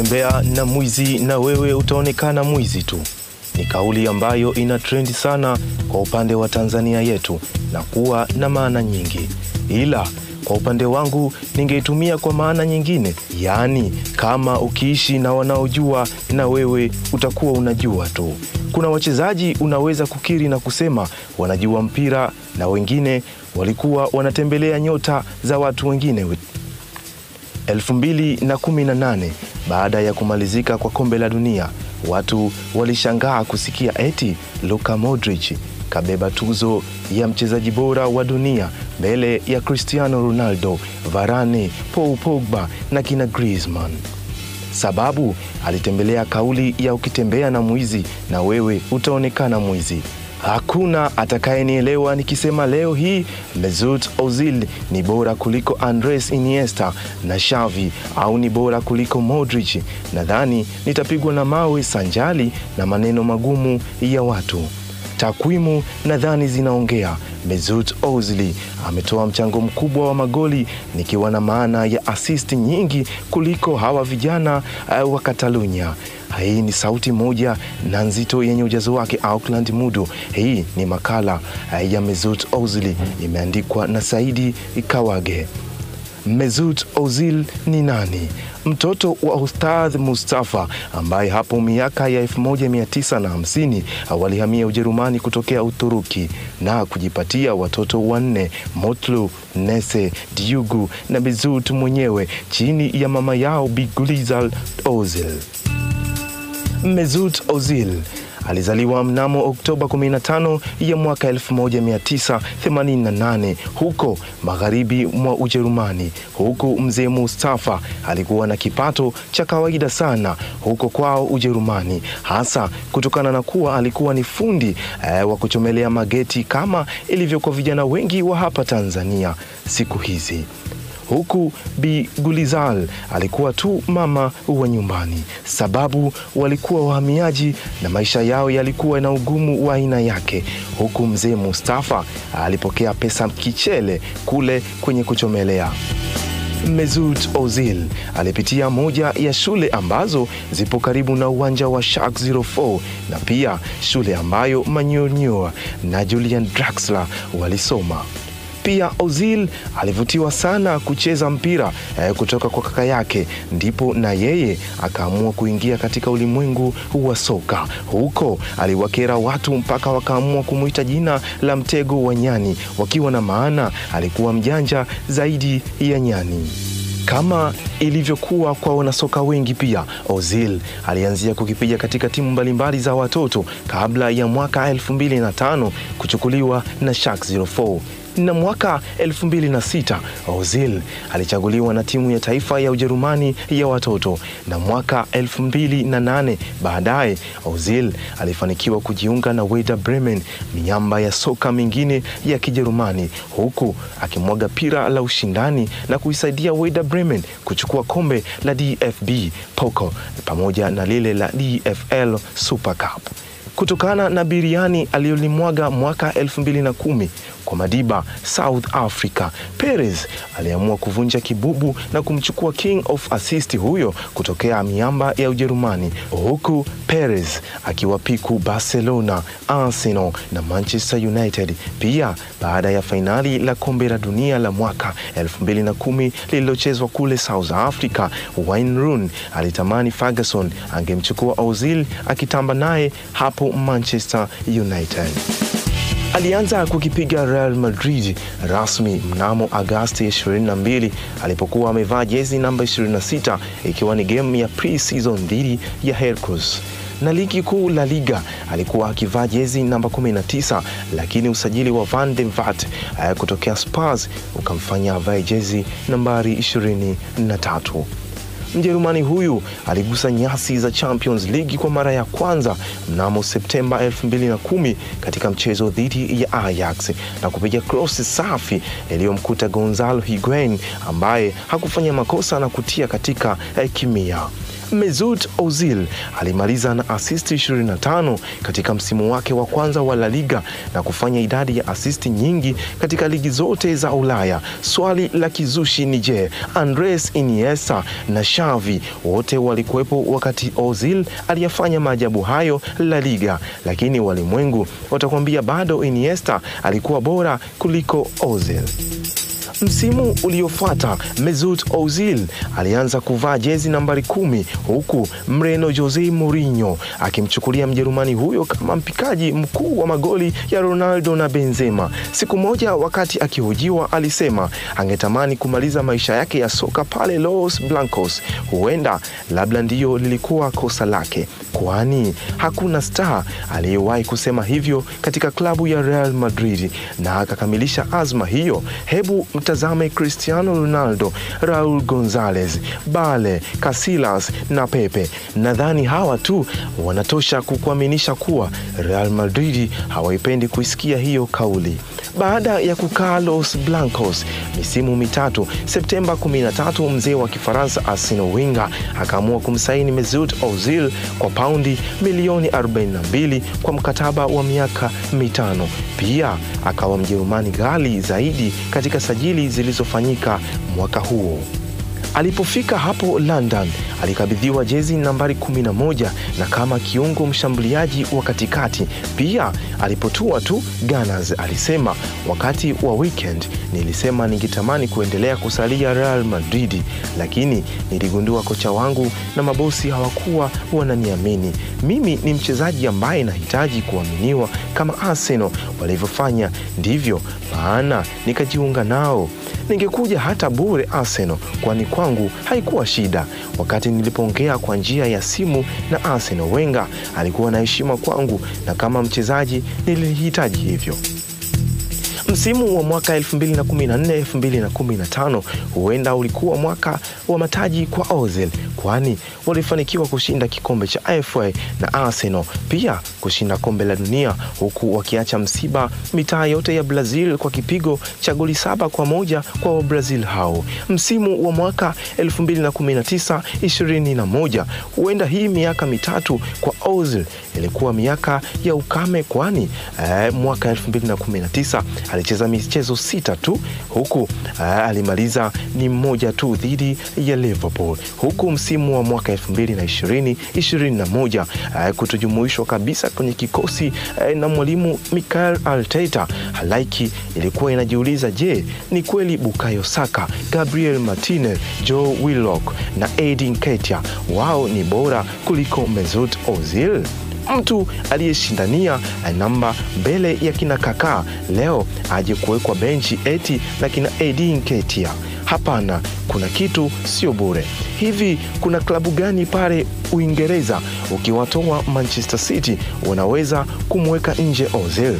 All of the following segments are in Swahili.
ukitembea na mwizi na wewe utaonekana mwizi tu. Ni kauli ambayo ina trendi sana kwa upande wa Tanzania yetu na kuwa na maana nyingi, ila kwa upande wangu ningeitumia kwa maana nyingine, yaani kama ukiishi na wanaojua na wewe utakuwa unajua tu. Kuna wachezaji unaweza kukiri na kusema wanajua mpira na wengine walikuwa wanatembelea nyota za watu wengine. 2018 baada ya kumalizika kwa kombe la dunia, watu walishangaa kusikia eti Luka Modric kabeba tuzo ya mchezaji bora wa dunia mbele ya Cristiano Ronaldo, Varane, Paul Pogba na kina Griezmann. Sababu alitembelea kauli ya ukitembea na mwizi na wewe utaonekana mwizi. Hakuna atakayenielewa nikisema leo hii Mesut Ozil ni bora kuliko Andres Iniesta na Xavi au ni bora kuliko Modric. Nadhani nitapigwa na mawe sanjali na maneno magumu ya watu. Takwimu nadhani zinaongea. Mesut Ozil ametoa mchango mkubwa wa magoli, nikiwa na maana ya asisti nyingi kuliko hawa vijana uh, wa Katalunya. Hii ni sauti moja na nzito yenye ujazo wake Auckland Mudu. Hii ni makala uh, ya Mesut Ozil, imeandikwa na Saidi Kawage. Mesut Ozil ni nani? Mtoto wa Ustadh Mustafa ambaye hapo miaka ya 1950 walihamia Ujerumani kutokea Uturuki na kujipatia watoto wanne, Motlu, Nese, Diugu na Mesut mwenyewe chini ya mama yao Bigulizal Ozil. Mesut Ozil alizaliwa mnamo Oktoba 15 ya mwaka 1988 huko magharibi mwa Ujerumani, huku mzee Mustafa alikuwa na kipato cha kawaida sana huko kwao Ujerumani, hasa kutokana na kuwa alikuwa ni fundi eh, wa kuchomelea mageti kama ilivyo kwa vijana wengi wa hapa Tanzania siku hizi huku Bi Gulizal alikuwa tu mama wa nyumbani, sababu walikuwa wahamiaji na maisha yao yalikuwa na ugumu wa aina yake, huku mzee Mustafa alipokea pesa kichele kule kwenye kuchomelea. Mesut Ozil alipitia moja ya shule ambazo zipo karibu na uwanja wa Schalke 04 na pia shule ambayo Manyonyoa na Julian Draxler walisoma. Pia Ozil alivutiwa sana kucheza mpira eh, kutoka kwa kaka yake, ndipo na yeye akaamua kuingia katika ulimwengu wa soka. Huko aliwakera watu mpaka wakaamua kumwita jina la mtego wa nyani, wakiwa na maana alikuwa mjanja zaidi ya nyani. Kama ilivyokuwa kwa wanasoka wengi, pia Ozil alianzia kukipiga katika timu mbalimbali za watoto kabla ya mwaka 2005 kuchukuliwa na Schalke 04 na mwaka 2006 Ozil alichaguliwa na timu ya taifa ya Ujerumani ya watoto, na mwaka 2008 baadaye Ozil alifanikiwa kujiunga na Werder Bremen, miamba ya soka mingine ya Kijerumani, huku akimwaga pira la ushindani na kuisaidia Werder Bremen kuchukua kombe la DFB Pokal pamoja na lile la DFL Super Cup kutokana na biriani aliyolimwaga mwaka 2010 kwa Madiba South Africa. Perez aliamua kuvunja kibubu na kumchukua King of Assist huyo kutokea miamba ya Ujerumani, huku Perez akiwapiku Barcelona, Arsenal na Manchester United. Pia baada ya fainali la kombe la dunia la mwaka 2010 lililochezwa kule South Africa, Wayne Rooney alitamani Ferguson angemchukua Ozil akitamba naye hapo Manchester United. Alianza kukipiga Real Madrid rasmi mnamo Agasti 22 alipokuwa amevaa jezi namba 26 ikiwa ni game ya pre-season dhidi ya Hercules na ligi kuu la Liga alikuwa akivaa jezi namba 19, lakini usajili wa Van de Vat kutokea Spurs ukamfanya avae jezi nambari 23. Mjerumani huyu aligusa nyasi za Champions League kwa mara ya kwanza mnamo Septemba 2010 katika mchezo dhidi ya Ajax na kupiga krosi safi iliyomkuta Gonzalo Higuain ambaye hakufanya makosa na kutia katika eh, kimia. Mesut Ozil alimaliza na asisti 25 katika msimu wake wa kwanza wa La Liga na kufanya idadi ya asisti nyingi katika ligi zote za Ulaya. Swali la kizushi ni je, Andres Iniesta na Xavi wote walikuwepo wakati Ozil aliyafanya maajabu hayo La Liga? Lakini walimwengu watakwambia bado Iniesta alikuwa bora kuliko Ozil. Msimu uliofuata Mesut Ozil alianza kuvaa jezi nambari kumi huku Mreno Jose Mourinho akimchukulia Mjerumani huyo kama mpikaji mkuu wa magoli ya Ronaldo na Benzema. Siku moja wakati akihojiwa, alisema angetamani kumaliza maisha yake ya soka pale Los Blancos. Huenda labda ndiyo lilikuwa kosa lake, kwani hakuna star aliyewahi kusema hivyo katika klabu ya Real Madrid, na akakamilisha azma hiyo. Hebu mtazame Cristiano Ronaldo, Raul Gonzalez, Bale, Casillas na Pepe. Nadhani hawa tu wanatosha kukuaminisha kuwa Real Madrid hawaipendi kuisikia hiyo kauli. Baada ya kukaa Los Blancos misimu mitatu, Septemba 13 mzee wa Kifaransa Arsene Wenger akaamua kumsaini Mesut Ozil kwa paundi milioni 42 kwa mkataba wa miaka mitano. Pia akawa Mjerumani ghali zaidi katika sajili zilizofanyika mwaka huo. Alipofika hapo London alikabidhiwa jezi nambari 11 na kama kiungo mshambuliaji wa katikati. Pia alipotua tu Gunners alisema, wakati wa weekend nilisema ningetamani kuendelea kusalia Real Madrid, lakini niligundua kocha wangu na mabosi hawakuwa wananiamini. Mimi ni mchezaji ambaye nahitaji kuaminiwa kama Arsenal walivyofanya, ndivyo maana nikajiunga nao. Ningekuja hata bure Arsenal, kwani kwangu haikuwa shida. Wakati nilipoongea kwa njia ya simu na Arsenal, Wenger alikuwa na heshima kwangu na kama mchezaji nilihitaji hivyo. Msimu wa mwaka 2014 2015 huenda ulikuwa mwaka wa mataji kwa Ozil, kwani walifanikiwa kushinda kikombe cha FA na Arsenal, pia kushinda kombe la dunia, huku wakiacha msiba mitaa yote ya Brazil kwa kipigo cha goli saba kwa moja kwa Wabrazil hao. Msimu wa mwaka 2019 21 huenda hii miaka mitatu kwa Ozil ilikuwa miaka ya ukame, kwani eh, mwaka 2019 alicheza michezo sita tu huku eh, alimaliza ni mmoja tu dhidi ya Liverpool, huku msimu wa mwaka 2020 21 uh, kutojumuishwa kabisa kwenye kikosi uh, na mwalimu Mikel Arteta. Halaiki ilikuwa inajiuliza, je, ni kweli Bukayo Saka, Gabriel Martinez, Joe Willock na Edin Ketia wao ni bora kuliko Mesut Ozil? Mtu aliyeshindania namba mbele ya kina Kakaa leo aje kuwekwa benchi eti na kina Edin Ketia? Hapana, kuna kitu sio bure. Hivi kuna klabu gani pale Uingereza ukiwatoa Manchester City unaweza kumweka nje Ozil?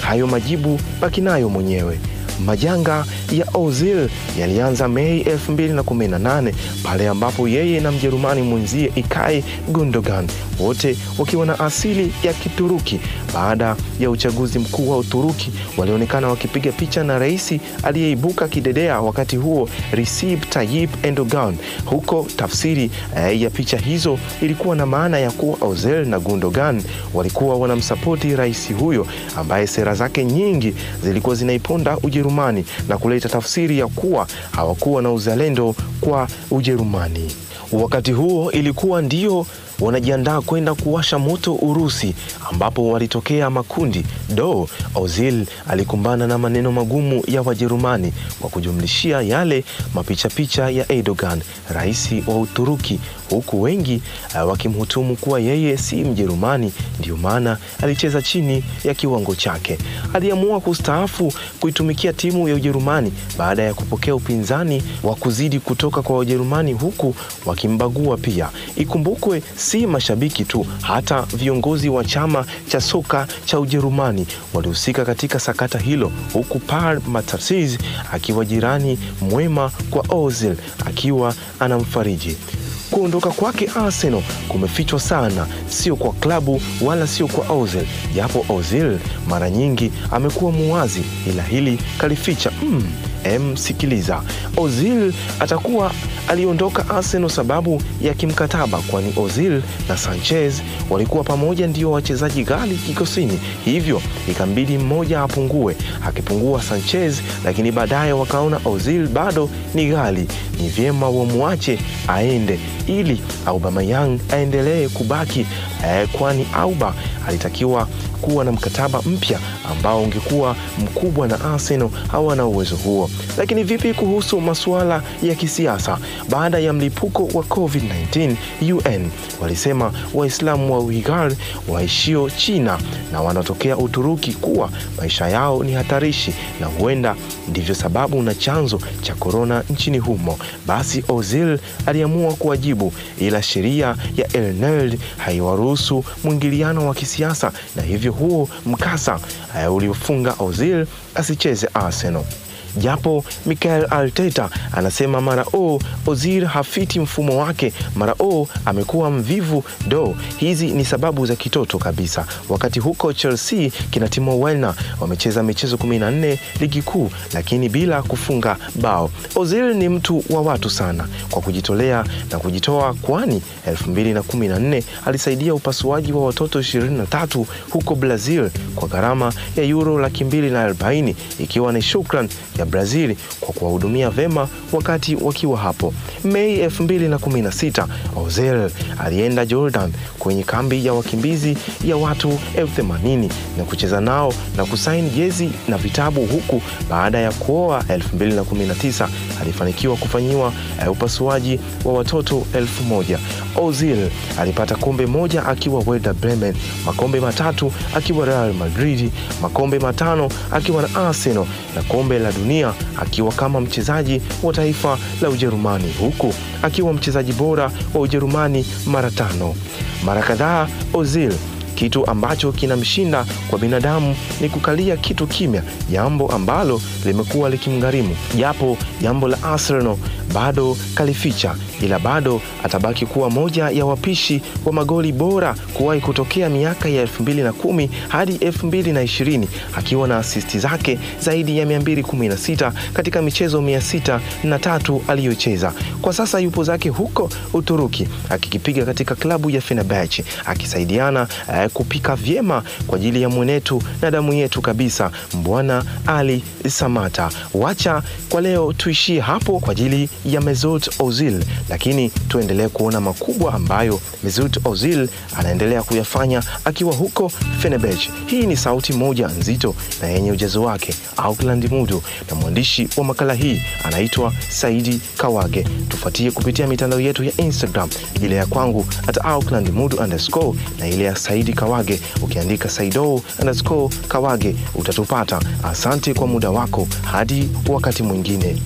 Hayo majibu baki nayo mwenyewe. Majanga ya Ozil yalianza Mei 2018 pale ambapo yeye na Mjerumani mwenzie Ilkay Gundogan wote wakiwa na asili ya Kituruki, baada ya uchaguzi mkuu wa Uturuki walionekana wakipiga picha na rais aliyeibuka kidedea wakati huo Recep Tayyip Erdogan. Huko tafsiri eh, ya picha hizo ilikuwa na maana ya kuwa Ozel na Gundogan walikuwa wanamsapoti rais huyo ambaye sera zake nyingi zilikuwa zinaiponda Ujerumani na kuleta tafsiri ya kuwa hawakuwa na uzalendo kwa Ujerumani. Wakati huo ilikuwa ndio wanajiandaa kwenda kuwasha moto Urusi, ambapo walitokea makundi do. Ozil alikumbana na maneno magumu ya Wajerumani kwa kujumlishia yale mapichapicha ya Erdogan, rais wa Uturuki, huku wengi uh, wakimhutumu kuwa yeye si Mjerumani, ndiyo maana alicheza chini ya kiwango chake. Aliamua kustaafu kuitumikia timu ya Ujerumani baada ya kupokea upinzani wa kuzidi kutoka kwa Wajerumani, huku wakimbagua pia. Ikumbukwe si mashabiki tu, hata viongozi wa chama cha soka cha Ujerumani walihusika katika sakata hilo, huku Paul Matarsis akiwa jirani mwema kwa Ozil akiwa anamfariji. Kuondoka kwake Arsenal kumefichwa sana, sio kwa klabu wala sio kwa Ozil, japo Ozil mara nyingi amekuwa muwazi, ila hili kalificha mm. Em, sikiliza, Ozil atakuwa aliondoka Arsenal sababu ya kimkataba, kwani Ozil na Sanchez walikuwa pamoja ndio wachezaji ghali kikosini, hivyo ikambidi mmoja apungue. Akipungua Sanchez, lakini baadaye wakaona Ozil bado ni ghali, ni vyema wamwache aende ili Aubameyang aendelee kubaki eh, kwani Auba alitakiwa kuwa na mkataba mpya ambao ungekuwa mkubwa na Arsenal hawana uwezo huo. Lakini vipi kuhusu masuala ya kisiasa? Baada ya mlipuko wa COVID-19, UN walisema Waislamu wa Uighur waishio China na wanatokea Uturuki kuwa maisha yao ni hatarishi na huenda ndivyo sababu na chanzo cha korona nchini humo. Basi Ozil aliamua kuwajibu, ila sheria ya ELNELD haiwaruhusu mwingiliano wa kisiasa na hivyo huo mkasa uh, uliofunga Ozil asicheze Arsenal japo Mikel Arteta anasema mara o Ozil hafiti mfumo wake, mara o amekuwa mvivu do. Hizi ni sababu za kitoto kabisa. Wakati huko Chelsea kina Timo Werner wamecheza michezo 14 ligi kuu, lakini bila kufunga bao. Ozil ni mtu wa watu sana kwa kujitolea na kujitoa, kwani 2014 alisaidia upasuaji wa watoto 23 huko Brazil kwa gharama ya euro laki mbili na arobaini ikiwa ni shukran ya Brazil kwa kuwahudumia vema wakati wakiwa hapo. Mei 2016 Ozil alienda Jordan kwenye kambi ya wakimbizi ya watu elfu themanini na kucheza nao na kusaini jezi na vitabu, huku baada ya kuoa 2019 alifanikiwa kufanyiwa upasuaji wa watoto elfu moja. Ozil alipata kombe moja akiwa Werder Bremen, makombe matatu akiwa Real Madrid, makombe matano akiwa na Arsenal na kombe la dunia akiwa kama mchezaji wa taifa la Ujerumani, huku akiwa mchezaji bora wa Ujerumani mara tano. Mara kadhaa Ozil kitu ambacho kinamshinda kwa binadamu ni kukalia kitu kimya, jambo ambalo limekuwa likimgharimu. Japo jambo la Arsenal bado kalificha, ila bado atabaki kuwa moja ya wapishi wa magoli bora kuwahi kutokea miaka ya 2010 hadi 2020 akiwa na asisti zake zaidi ya 216 katika michezo 603 aliyocheza. Kwa sasa yupo zake huko Uturuki akikipiga katika klabu ya Fenerbahce akisaidiana eh, kupika vyema kwa ajili ya mwenetu na damu yetu kabisa, Mbwana Ali Samata. Wacha kwa leo tuishie hapo kwa ajili ya Mesut Ozil, lakini tuendelee kuona makubwa ambayo Mesut Ozil anaendelea kuyafanya akiwa huko Fenerbahce. Hii ni sauti moja nzito na yenye ujazo wake, Auckland Mudu, na mwandishi wa makala hii anaitwa Saidi Kawage. Tufuatie kupitia mitandao yetu ya Instagram, ile ya kwangu at Auckland Mudu underscore na ile ya Saidi Kawage. Ukiandika Saido underscore Kawage utatupata. Asante kwa muda wako, hadi wakati mwingine.